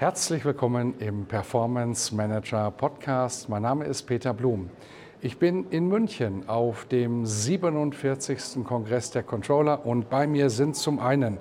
Herzlich willkommen im Performance Manager Podcast. Mein Name ist Peter Blum. Ich bin in München auf dem 47. Kongress der Controller und bei mir sind zum einen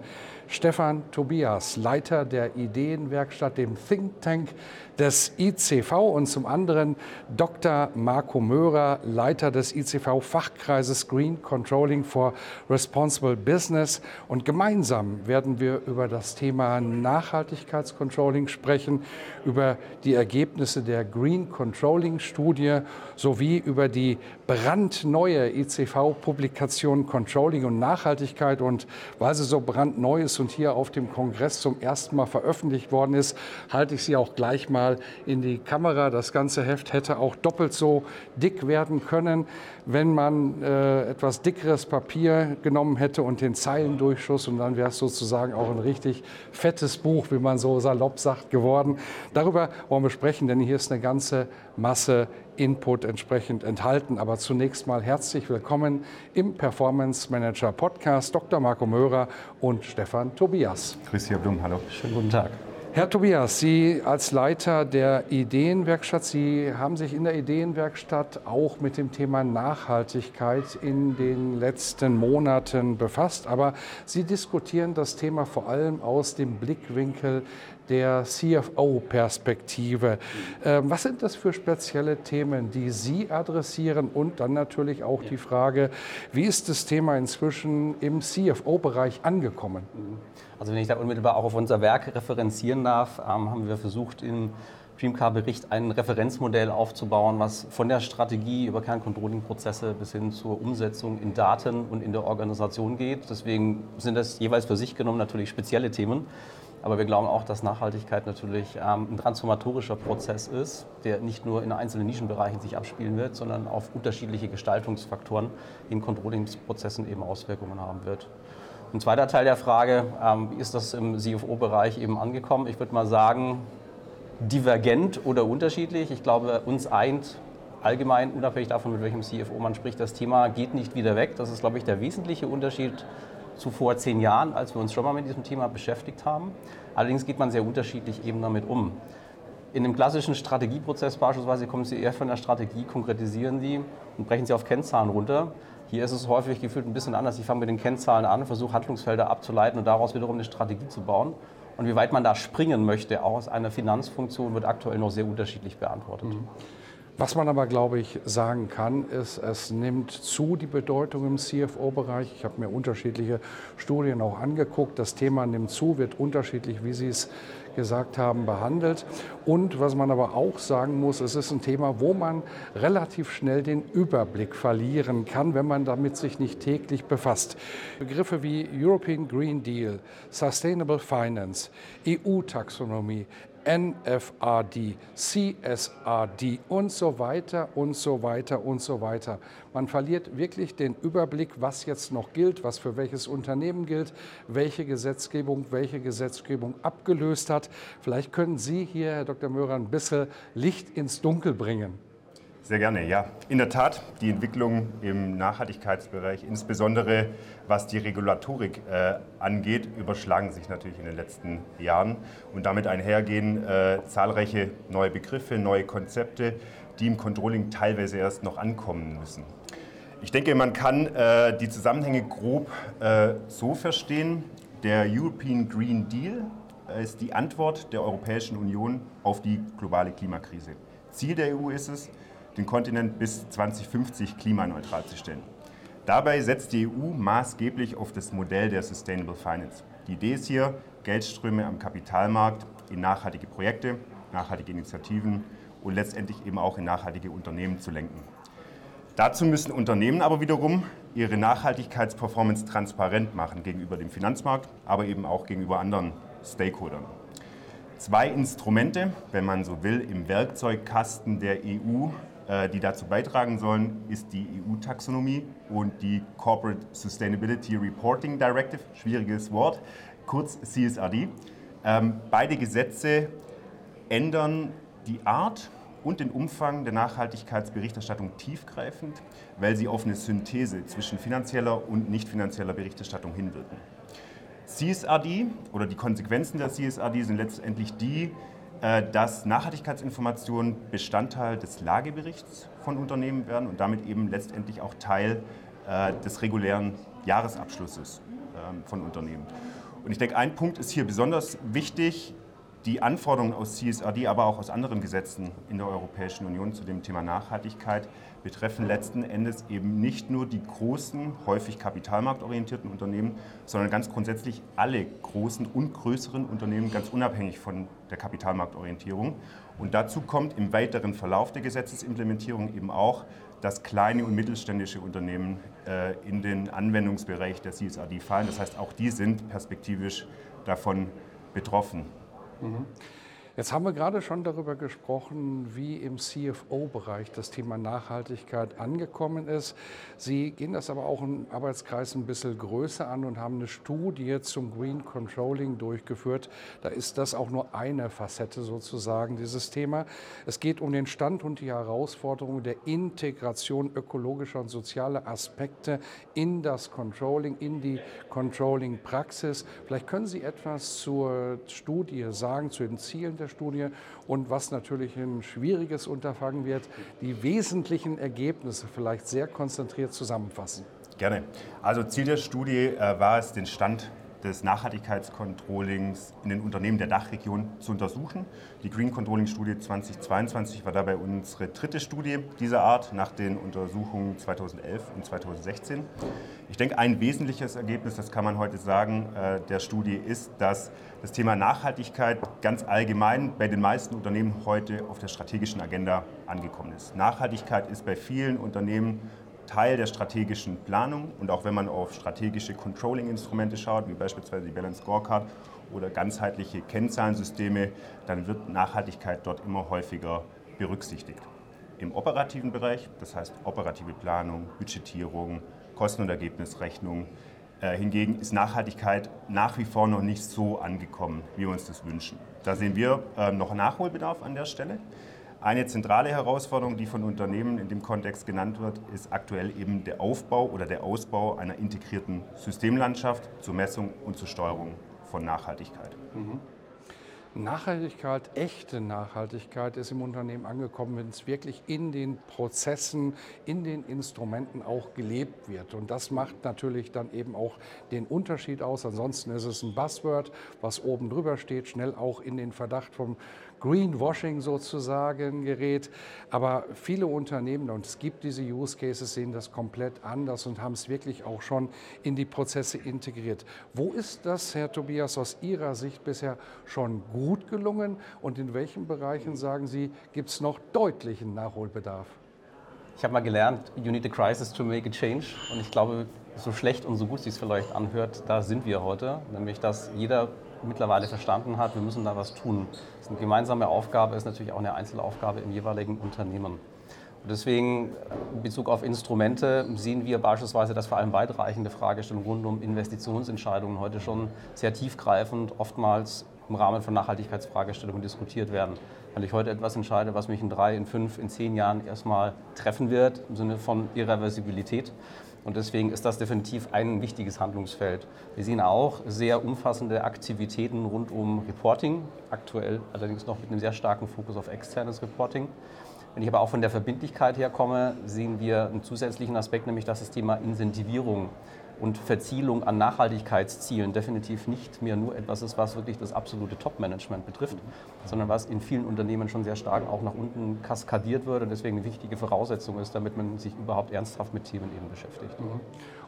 Stefan Tobias, Leiter der Ideenwerkstatt, dem Think Tank des ICV und zum anderen Dr. Marco Möhrer, Leiter des ICV Fachkreises Green Controlling for Responsible Business. Und gemeinsam werden wir über das Thema Nachhaltigkeitscontrolling sprechen, über die Ergebnisse der Green Controlling Studie sowie über die brandneue ICV-Publikation Controlling und Nachhaltigkeit. Und weil sie so brandneu ist und hier auf dem Kongress zum ersten Mal veröffentlicht worden ist, halte ich sie auch gleich mal in die Kamera. Das ganze Heft hätte auch doppelt so dick werden können, wenn man äh, etwas dickeres Papier genommen hätte und den Zeilendurchschuss und dann wäre es sozusagen auch ein richtig fettes Buch, wie man so salopp sagt, geworden. Darüber wollen wir sprechen, denn hier ist eine ganze Masse Input entsprechend enthalten. Aber zunächst mal herzlich willkommen im Performance Manager Podcast Dr. Marco Möhrer und Stefan Tobias. Grüß Sie, Herr Blum, hallo. Schönen guten Tag. Herr Tobias, Sie als Leiter der Ideenwerkstatt, Sie haben sich in der Ideenwerkstatt auch mit dem Thema Nachhaltigkeit in den letzten Monaten befasst, aber Sie diskutieren das Thema vor allem aus dem Blickwinkel der CFO-Perspektive. Ähm, was sind das für spezielle Themen, die Sie adressieren? Und dann natürlich auch die Frage, wie ist das Thema inzwischen im CFO-Bereich angekommen? Also wenn ich da unmittelbar auch auf unser Werk referenzieren darf, ähm, haben wir versucht, im Dreamcar-Bericht ein Referenzmodell aufzubauen, was von der Strategie über Kerncontrolling-Prozesse bis hin zur Umsetzung in Daten und in der Organisation geht. Deswegen sind das jeweils für sich genommen natürlich spezielle Themen. Aber wir glauben auch, dass Nachhaltigkeit natürlich ähm, ein transformatorischer Prozess ist, der nicht nur in einzelnen Nischenbereichen sich abspielen wird, sondern auf unterschiedliche Gestaltungsfaktoren in Controllingsprozessen eben Auswirkungen haben wird. Ein zweiter Teil der Frage, ähm, ist das im CFO-Bereich eben angekommen? Ich würde mal sagen, divergent oder unterschiedlich. Ich glaube, uns eint allgemein, unabhängig davon, mit welchem CFO man spricht, das Thema geht nicht wieder weg. Das ist, glaube ich, der wesentliche Unterschied zu vor zehn Jahren, als wir uns schon mal mit diesem Thema beschäftigt haben. Allerdings geht man sehr unterschiedlich eben damit um. In einem klassischen Strategieprozess beispielsweise kommen Sie eher von der Strategie, konkretisieren Sie und brechen Sie auf Kennzahlen runter. Hier ist es häufig gefühlt ein bisschen anders. Ich fange mit den Kennzahlen an, versuche Handlungsfelder abzuleiten und daraus wiederum eine Strategie zu bauen. Und wie weit man da springen möchte, auch aus einer Finanzfunktion, wird aktuell noch sehr unterschiedlich beantwortet. Mhm. Was man aber, glaube ich, sagen kann, ist, es nimmt zu die Bedeutung im CFO-Bereich. Ich habe mir unterschiedliche Studien auch angeguckt. Das Thema nimmt zu, wird unterschiedlich, wie Sie es gesagt haben, behandelt. Und was man aber auch sagen muss, es ist ein Thema, wo man relativ schnell den Überblick verlieren kann, wenn man damit sich nicht täglich befasst. Begriffe wie European Green Deal, Sustainable Finance, EU-Taxonomie, NFRD, CSRD und so weiter und so weiter und so weiter. Man verliert wirklich den Überblick, was jetzt noch gilt, was für welches Unternehmen gilt, welche Gesetzgebung welche Gesetzgebung abgelöst hat. Vielleicht können Sie hier, Herr Dr. Möhrer, ein bisschen Licht ins Dunkel bringen. Sehr gerne, ja. In der Tat, die Entwicklung im Nachhaltigkeitsbereich, insbesondere was die Regulatorik äh, angeht, überschlagen sich natürlich in den letzten Jahren. Und damit einhergehen äh, zahlreiche neue Begriffe, neue Konzepte, die im Controlling teilweise erst noch ankommen müssen. Ich denke, man kann äh, die Zusammenhänge grob äh, so verstehen. Der European Green Deal ist die Antwort der Europäischen Union auf die globale Klimakrise. Ziel der EU ist es, den Kontinent bis 2050 klimaneutral zu stellen. Dabei setzt die EU maßgeblich auf das Modell der Sustainable Finance. Die Idee ist hier, Geldströme am Kapitalmarkt in nachhaltige Projekte, nachhaltige Initiativen und letztendlich eben auch in nachhaltige Unternehmen zu lenken. Dazu müssen Unternehmen aber wiederum ihre Nachhaltigkeitsperformance transparent machen gegenüber dem Finanzmarkt, aber eben auch gegenüber anderen Stakeholdern. Zwei Instrumente, wenn man so will, im Werkzeugkasten der EU, die dazu beitragen sollen, ist die EU-Taxonomie und die Corporate Sustainability Reporting Directive, schwieriges Wort, kurz CSRD. Ähm, beide Gesetze ändern die Art und den Umfang der Nachhaltigkeitsberichterstattung tiefgreifend, weil sie auf eine Synthese zwischen finanzieller und nicht finanzieller Berichterstattung hinwirken. CSRD oder die Konsequenzen der CSRD sind letztendlich die, äh, dass Nachhaltigkeitsinformationen Bestandteil des Lageberichts von Unternehmen werden und damit eben letztendlich auch Teil äh, des regulären Jahresabschlusses ähm, von Unternehmen. Und ich denke, ein Punkt ist hier besonders wichtig, die Anforderungen aus CSRD, aber auch aus anderen Gesetzen in der Europäischen Union zu dem Thema Nachhaltigkeit betreffen letzten Endes eben nicht nur die großen, häufig kapitalmarktorientierten Unternehmen, sondern ganz grundsätzlich alle großen und größeren Unternehmen, ganz unabhängig von der Kapitalmarktorientierung. Und dazu kommt im weiteren Verlauf der Gesetzesimplementierung eben auch, dass kleine und mittelständische Unternehmen äh, in den Anwendungsbereich der CSRD fallen. Das heißt, auch die sind perspektivisch davon betroffen. Mhm. Jetzt haben wir gerade schon darüber gesprochen, wie im CFO-Bereich das Thema Nachhaltigkeit angekommen ist. Sie gehen das aber auch im Arbeitskreis ein bisschen größer an und haben eine Studie zum Green Controlling durchgeführt. Da ist das auch nur eine Facette sozusagen, dieses Thema. Es geht um den Stand und die Herausforderungen der Integration ökologischer und sozialer Aspekte in das Controlling, in die Controlling-Praxis. Vielleicht können Sie etwas zur Studie sagen, zu den Zielen der Studie und was natürlich ein schwieriges Unterfangen wird, die wesentlichen Ergebnisse vielleicht sehr konzentriert zusammenfassen. Gerne. Also Ziel der Studie äh, war es, den Stand des Nachhaltigkeitscontrollings in den Unternehmen der Dachregion zu untersuchen. Die Green Controlling Studie 2022 war dabei unsere dritte Studie dieser Art nach den Untersuchungen 2011 und 2016. Ich denke, ein wesentliches Ergebnis, das kann man heute sagen, äh, der Studie ist, dass das Thema Nachhaltigkeit ganz allgemein bei den meisten Unternehmen heute auf der strategischen Agenda angekommen ist. Nachhaltigkeit ist bei vielen Unternehmen Teil der strategischen Planung und auch wenn man auf strategische Controlling-Instrumente schaut, wie beispielsweise die Balance Scorecard oder ganzheitliche Kennzahlensysteme, dann wird Nachhaltigkeit dort immer häufiger berücksichtigt. Im operativen Bereich, das heißt operative Planung, Budgetierung, Kosten- und Ergebnisrechnung, äh, hingegen ist Nachhaltigkeit nach wie vor noch nicht so angekommen, wie wir uns das wünschen. Da sehen wir äh, noch Nachholbedarf an der Stelle. Eine zentrale Herausforderung, die von Unternehmen in dem Kontext genannt wird, ist aktuell eben der Aufbau oder der Ausbau einer integrierten Systemlandschaft zur Messung und zur Steuerung von Nachhaltigkeit. Mhm. Nachhaltigkeit, echte Nachhaltigkeit ist im Unternehmen angekommen, wenn es wirklich in den Prozessen, in den Instrumenten auch gelebt wird. Und das macht natürlich dann eben auch den Unterschied aus. Ansonsten ist es ein Buzzword, was oben drüber steht, schnell auch in den Verdacht vom Greenwashing sozusagen gerät. Aber viele Unternehmen, und es gibt diese Use Cases, sehen das komplett anders und haben es wirklich auch schon in die Prozesse integriert. Wo ist das, Herr Tobias, aus Ihrer Sicht bisher schon gut gelungen und in welchen Bereichen, sagen Sie, gibt es noch deutlichen Nachholbedarf? Ich habe mal gelernt, you need a crisis to make a change. Und ich glaube, so schlecht und so gut sich es vielleicht anhört, da sind wir heute. Nämlich, dass jeder mittlerweile verstanden hat, wir müssen da was tun. Das ist eine gemeinsame Aufgabe, ist natürlich auch eine Einzelaufgabe im jeweiligen Unternehmen. Und deswegen in Bezug auf Instrumente sehen wir beispielsweise, dass vor allem weitreichende Fragestellungen rund um Investitionsentscheidungen heute schon sehr tiefgreifend, oftmals im Rahmen von Nachhaltigkeitsfragestellungen diskutiert werden. Weil ich heute etwas entscheide, was mich in drei, in fünf, in zehn Jahren erstmal treffen wird, im Sinne von Irreversibilität. Und deswegen ist das definitiv ein wichtiges Handlungsfeld. Wir sehen auch sehr umfassende Aktivitäten rund um Reporting, aktuell allerdings noch mit einem sehr starken Fokus auf externes Reporting. Wenn ich aber auch von der Verbindlichkeit her komme, sehen wir einen zusätzlichen Aspekt, nämlich das Thema Incentivierung und Verzielung an Nachhaltigkeitszielen definitiv nicht mehr nur etwas ist, was wirklich das absolute Top-Management betrifft, sondern was in vielen Unternehmen schon sehr stark auch nach unten kaskadiert wird und deswegen eine wichtige Voraussetzung ist, damit man sich überhaupt ernsthaft mit Themen eben beschäftigt. Mhm.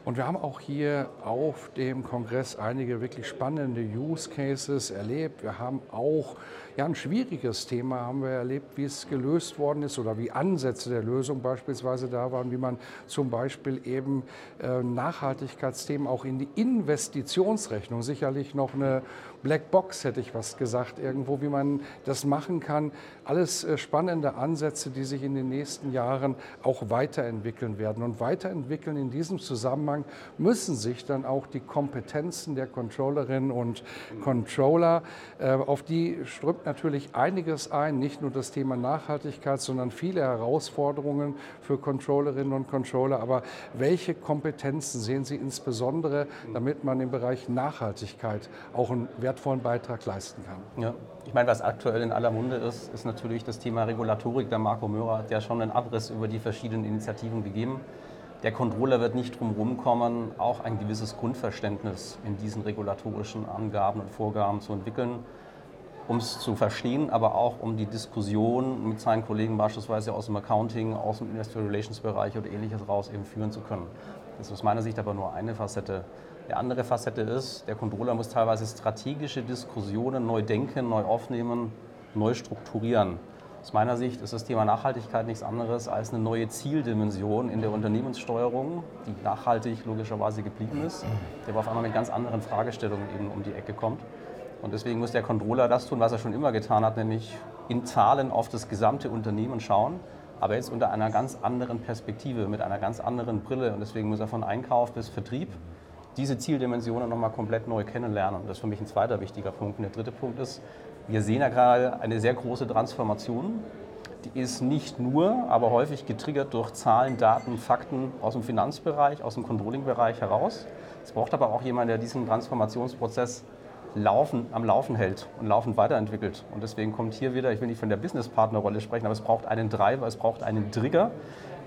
Und wir haben auch hier auf dem Kongress einige wirklich spannende Use Cases erlebt. Wir haben auch ja, ein schwieriges Thema haben wir erlebt, wie es gelöst worden ist oder wie Ansätze der Lösung beispielsweise da waren, wie man zum Beispiel eben äh, Nachhaltigkeitsthemen auch in die Investitionsrechnung, sicherlich noch eine Blackbox hätte ich was gesagt irgendwo, wie man das machen kann. Alles äh, spannende Ansätze, die sich in den nächsten Jahren auch weiterentwickeln werden. Und weiterentwickeln in diesem Zusammenhang müssen sich dann auch die Kompetenzen der Controllerinnen und Controller, äh, auf die strömt natürlich einiges ein, nicht nur das Thema Nachhaltigkeit, sondern viele Herausforderungen für Controllerinnen und Controller. Aber welche Kompetenzen sehen Sie insbesondere, damit man im Bereich Nachhaltigkeit auch einen wertvollen Beitrag leisten kann? Ja. Ich meine, was aktuell in aller Munde ist, ist natürlich das Thema Regulatorik. Der Marco Möhrer hat ja schon einen Abriss über die verschiedenen Initiativen gegeben. Der Controller wird nicht drum kommen, auch ein gewisses Grundverständnis in diesen regulatorischen Angaben und Vorgaben zu entwickeln um es zu verstehen, aber auch um die Diskussion mit seinen Kollegen beispielsweise aus dem Accounting, aus dem Investor Relations Bereich oder ähnliches raus eben führen zu können. Das ist aus meiner Sicht aber nur eine Facette. Die andere Facette ist, der Controller muss teilweise strategische Diskussionen neu denken, neu aufnehmen, neu strukturieren. Aus meiner Sicht ist das Thema Nachhaltigkeit nichts anderes als eine neue Zieldimension in der Unternehmenssteuerung, die nachhaltig logischerweise geblieben ist, der aber auf einmal mit ganz anderen Fragestellungen eben um die Ecke kommt. Und deswegen muss der Controller das tun, was er schon immer getan hat, nämlich in Zahlen auf das gesamte Unternehmen schauen, aber jetzt unter einer ganz anderen Perspektive, mit einer ganz anderen Brille. Und deswegen muss er von Einkauf bis Vertrieb diese Zieldimensionen nochmal komplett neu kennenlernen. Das ist für mich ein zweiter wichtiger Punkt. Und der dritte Punkt ist, wir sehen ja gerade eine sehr große Transformation. Die ist nicht nur, aber häufig getriggert durch Zahlen, Daten, Fakten aus dem Finanzbereich, aus dem Controlling-Bereich heraus. Es braucht aber auch jemanden, der diesen Transformationsprozess laufen, am Laufen hält und laufend weiterentwickelt. Und deswegen kommt hier wieder, ich will nicht von der Business-Partner-Rolle sprechen, aber es braucht einen Driver, es braucht einen Trigger,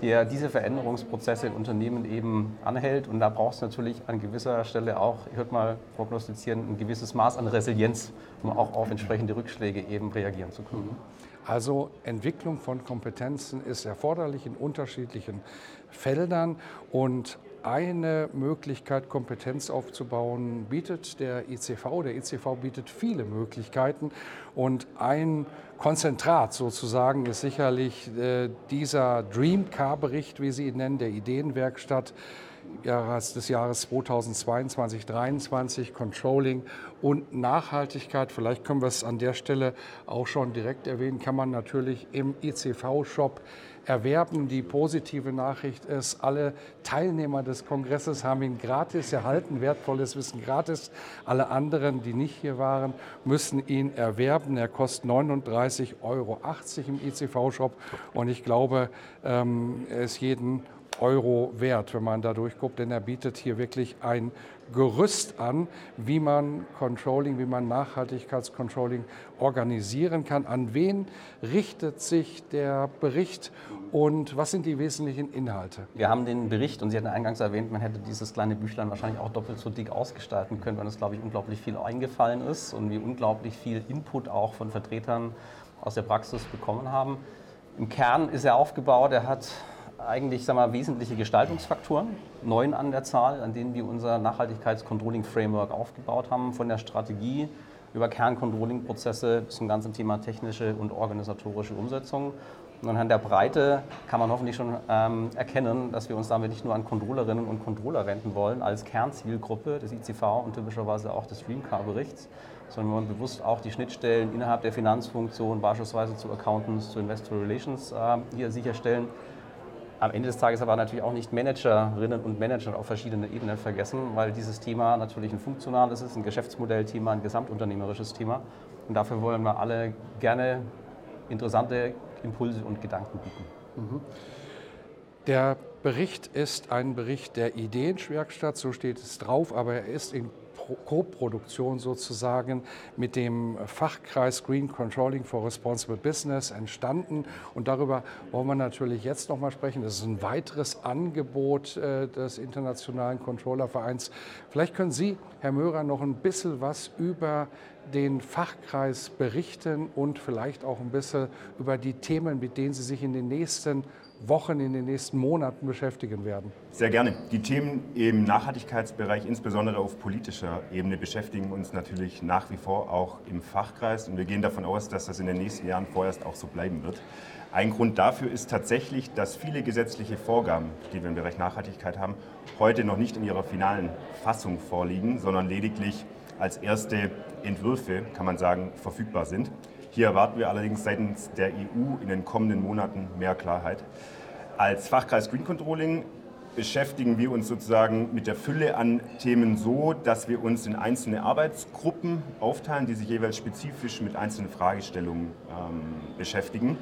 der diese Veränderungsprozesse in Unternehmen eben anhält. Und da braucht es natürlich an gewisser Stelle auch, ich würde mal prognostizieren, ein gewisses Maß an Resilienz, um auch auf entsprechende Rückschläge eben reagieren zu können. Also Entwicklung von Kompetenzen ist erforderlich in unterschiedlichen Feldern und eine Möglichkeit, Kompetenz aufzubauen, bietet der ICV. Der ICV bietet viele Möglichkeiten und ein Konzentrat sozusagen ist sicherlich äh, dieser Dreamcar-Bericht, wie Sie ihn nennen, der Ideenwerkstatt des Jahres 2022, 2023, Controlling und Nachhaltigkeit. Vielleicht können wir es an der Stelle auch schon direkt erwähnen, kann man natürlich im ICV-Shop erwerben. Die positive Nachricht ist, alle Teilnehmer des Kongresses haben ihn gratis erhalten, wertvolles Wissen gratis. Alle anderen, die nicht hier waren, müssen ihn erwerben. Er kostet 39,80 Euro im ICV-Shop und ich glaube, ähm, er ist jeden Euro wert, wenn man da durchguckt, denn er bietet hier wirklich ein Gerüst an, wie man Controlling, wie man Nachhaltigkeitscontrolling organisieren kann. An wen richtet sich der Bericht und was sind die wesentlichen Inhalte? Wir haben den Bericht und Sie hatten eingangs erwähnt, man hätte dieses kleine Büchlein wahrscheinlich auch doppelt so dick ausgestalten können, weil es, glaube ich, unglaublich viel eingefallen ist und wir unglaublich viel Input auch von Vertretern aus der Praxis bekommen haben. Im Kern ist er aufgebaut, er hat eigentlich sagen wir, wesentliche Gestaltungsfaktoren, neun an der Zahl, an denen wir unser Nachhaltigkeitscontrolling-Framework aufgebaut haben, von der Strategie über Kerncontrolling-Prozesse zum ganzen Thema technische und organisatorische Umsetzung. Und anhand der Breite kann man hoffentlich schon ähm, erkennen, dass wir uns damit nicht nur an Controllerinnen und Controller wenden wollen als Kernzielgruppe des ICV und typischerweise auch des Streamcar-Berichts, sondern wir wollen bewusst auch die Schnittstellen innerhalb der Finanzfunktion, beispielsweise zu Accountants, zu Investor Relations, äh, hier sicherstellen, am Ende des Tages aber natürlich auch nicht Managerinnen und Manager auf verschiedenen Ebenen vergessen, weil dieses Thema natürlich ein funktionales ist, ein Geschäftsmodellthema, ein gesamtunternehmerisches Thema. Und dafür wollen wir alle gerne interessante Impulse und Gedanken bieten. Mhm. Der Bericht ist ein Bericht der Ideenwerkstatt, so steht es drauf, aber er ist in Co-Produktion sozusagen mit dem Fachkreis Green Controlling for Responsible Business entstanden. Und darüber wollen wir natürlich jetzt noch mal sprechen. Das ist ein weiteres Angebot äh, des Internationalen Controllervereins. Vielleicht können Sie, Herr Möhrer, noch ein bisschen was über den Fachkreis berichten und vielleicht auch ein bisschen über die Themen, mit denen Sie sich in den nächsten Wochen, in den nächsten Monaten beschäftigen werden? Sehr gerne. Die Themen im Nachhaltigkeitsbereich, insbesondere auf politischer Ebene, beschäftigen uns natürlich nach wie vor auch im Fachkreis und wir gehen davon aus, dass das in den nächsten Jahren vorerst auch so bleiben wird. Ein Grund dafür ist tatsächlich, dass viele gesetzliche Vorgaben, die wir im Bereich Nachhaltigkeit haben, heute noch nicht in ihrer finalen Fassung vorliegen, sondern lediglich als erste Entwürfe, kann man sagen, verfügbar sind. Hier erwarten wir allerdings seitens der EU in den kommenden Monaten mehr Klarheit. Als Fachkreis Green Controlling beschäftigen wir uns sozusagen mit der Fülle an Themen so, dass wir uns in einzelne Arbeitsgruppen aufteilen, die sich jeweils spezifisch mit einzelnen Fragestellungen ähm, beschäftigen.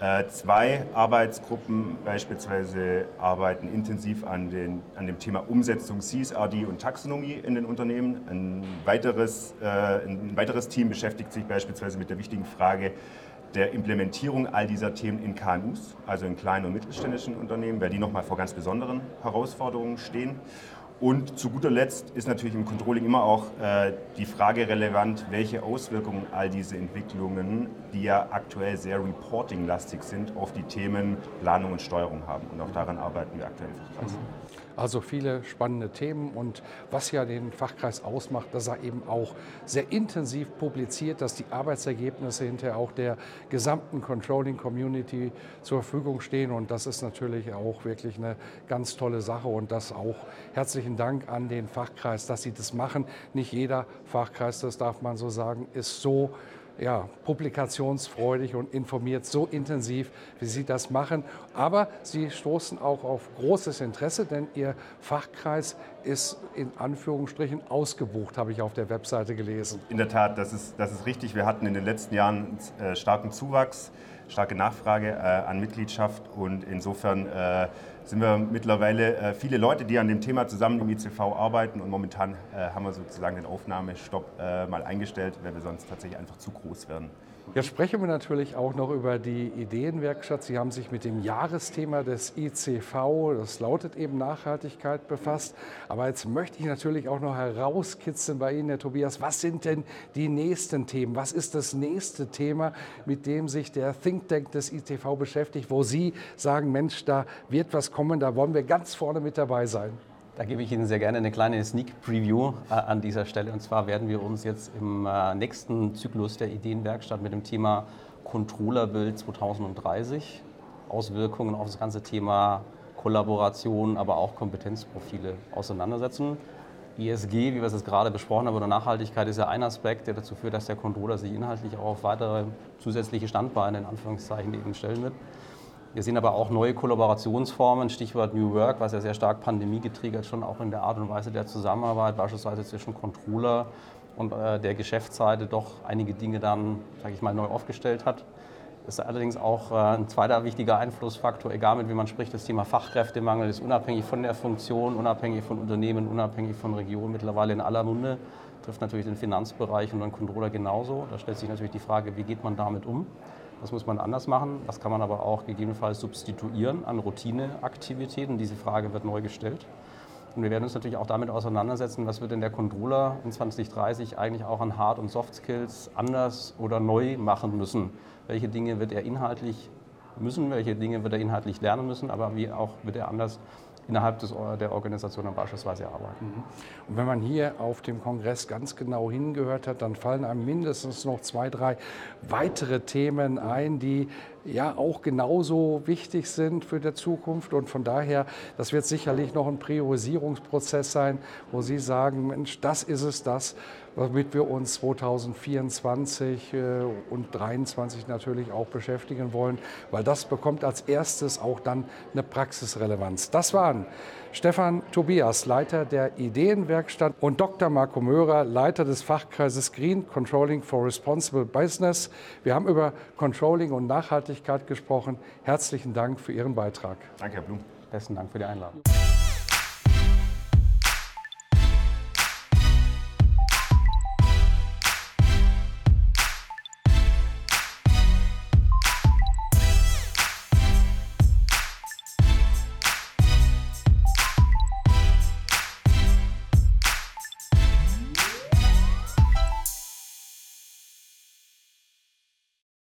Äh, zwei Arbeitsgruppen beispielsweise arbeiten intensiv an, den, an dem Thema Umsetzung CSRD und Taxonomie in den Unternehmen. Ein weiteres, äh, ein weiteres Team beschäftigt sich beispielsweise mit der wichtigen Frage der Implementierung all dieser Themen in KMUs, also in kleinen und mittelständischen Unternehmen, weil die nochmal vor ganz besonderen Herausforderungen stehen. Und zu guter Letzt ist natürlich im Controlling immer auch äh, die Frage relevant, welche Auswirkungen all diese Entwicklungen, die ja aktuell sehr reporting-lastig sind, auf die Themen Planung und Steuerung haben. Und auch daran arbeiten wir aktuell im Fachkreis. Mhm. Also viele spannende Themen und was ja den Fachkreis ausmacht, dass er eben auch sehr intensiv publiziert, dass die Arbeitsergebnisse hinterher auch der gesamten Controlling Community zur Verfügung stehen und das ist natürlich auch wirklich eine ganz tolle Sache und das auch herzlichen Dank an den Fachkreis, dass Sie das machen. Nicht jeder Fachkreis, das darf man so sagen, ist so ja, publikationsfreudig und informiert so intensiv, wie Sie das machen. Aber Sie stoßen auch auf großes Interesse, denn Ihr Fachkreis ist in Anführungsstrichen ausgebucht, habe ich auf der Webseite gelesen. In der Tat, das ist, das ist richtig. Wir hatten in den letzten Jahren äh, starken Zuwachs, starke Nachfrage äh, an Mitgliedschaft und insofern äh, sind wir mittlerweile äh, viele Leute, die an dem Thema zusammen im ICV arbeiten und momentan äh, haben wir sozusagen den Aufnahmestopp äh, mal eingestellt, weil wir sonst tatsächlich einfach zu groß werden. Jetzt sprechen wir natürlich auch noch über die Ideenwerkstatt. Sie haben sich mit dem Jahresthema des ICV, das lautet eben Nachhaltigkeit, befasst. Aber jetzt möchte ich natürlich auch noch herauskitzeln bei Ihnen, Herr Tobias, was sind denn die nächsten Themen? Was ist das nächste Thema, mit dem sich der Think Tank des ICV beschäftigt, wo Sie sagen, Mensch, da wird was kommen, da wollen wir ganz vorne mit dabei sein? Da gebe ich Ihnen sehr gerne eine kleine Sneak Preview äh, an dieser Stelle. Und zwar werden wir uns jetzt im äh, nächsten Zyklus der Ideenwerkstatt mit dem Thema Controllerbild 2030, Auswirkungen auf das ganze Thema Kollaboration, aber auch Kompetenzprofile auseinandersetzen. ESG, wie wir es jetzt gerade besprochen haben, oder Nachhaltigkeit ist ja ein Aspekt, der dazu führt, dass der Controller sich inhaltlich auch auf weitere zusätzliche Standbeine in Anführungszeichen eben stellen wird. Wir sehen aber auch neue Kollaborationsformen, Stichwort New Work, was ja sehr stark pandemiegetriggert schon auch in der Art und Weise der Zusammenarbeit, beispielsweise zwischen Controller und äh, der Geschäftsseite doch einige Dinge dann, sage ich mal, neu aufgestellt hat. Das ist allerdings auch äh, ein zweiter wichtiger Einflussfaktor, egal mit wem man spricht, das Thema Fachkräftemangel ist unabhängig von der Funktion, unabhängig von Unternehmen, unabhängig von Regionen, mittlerweile in aller Munde, trifft natürlich den Finanzbereich und den Controller genauso. Da stellt sich natürlich die Frage, wie geht man damit um? Das muss man anders machen. Das kann man aber auch gegebenenfalls substituieren an Routineaktivitäten. Diese Frage wird neu gestellt. Und wir werden uns natürlich auch damit auseinandersetzen, was wird denn der Controller in 2030 eigentlich auch an Hard- und Soft Skills anders oder neu machen müssen. Welche Dinge wird er inhaltlich müssen, welche Dinge wird er inhaltlich lernen müssen, aber wie auch wird er anders innerhalb des, der Organisation beispielsweise arbeiten. Mhm. Und wenn man hier auf dem Kongress ganz genau hingehört hat, dann fallen einem mindestens noch zwei, drei weitere Themen ein, die ja auch genauso wichtig sind für die Zukunft. Und von daher, das wird sicherlich noch ein Priorisierungsprozess sein, wo Sie sagen, Mensch, das ist es, das, womit wir uns 2024 äh, und 2023 natürlich auch beschäftigen wollen, weil das bekommt als erstes auch dann eine Praxisrelevanz. Das waren Stefan Tobias, Leiter der Ideenwerkstatt und Dr. Marco Möhrer, Leiter des Fachkreises Green Controlling for Responsible Business. Wir haben über Controlling und Nachhaltigkeit gesprochen. Herzlichen Dank für Ihren Beitrag. Danke, Herr Blum. Besten Dank für die Einladung.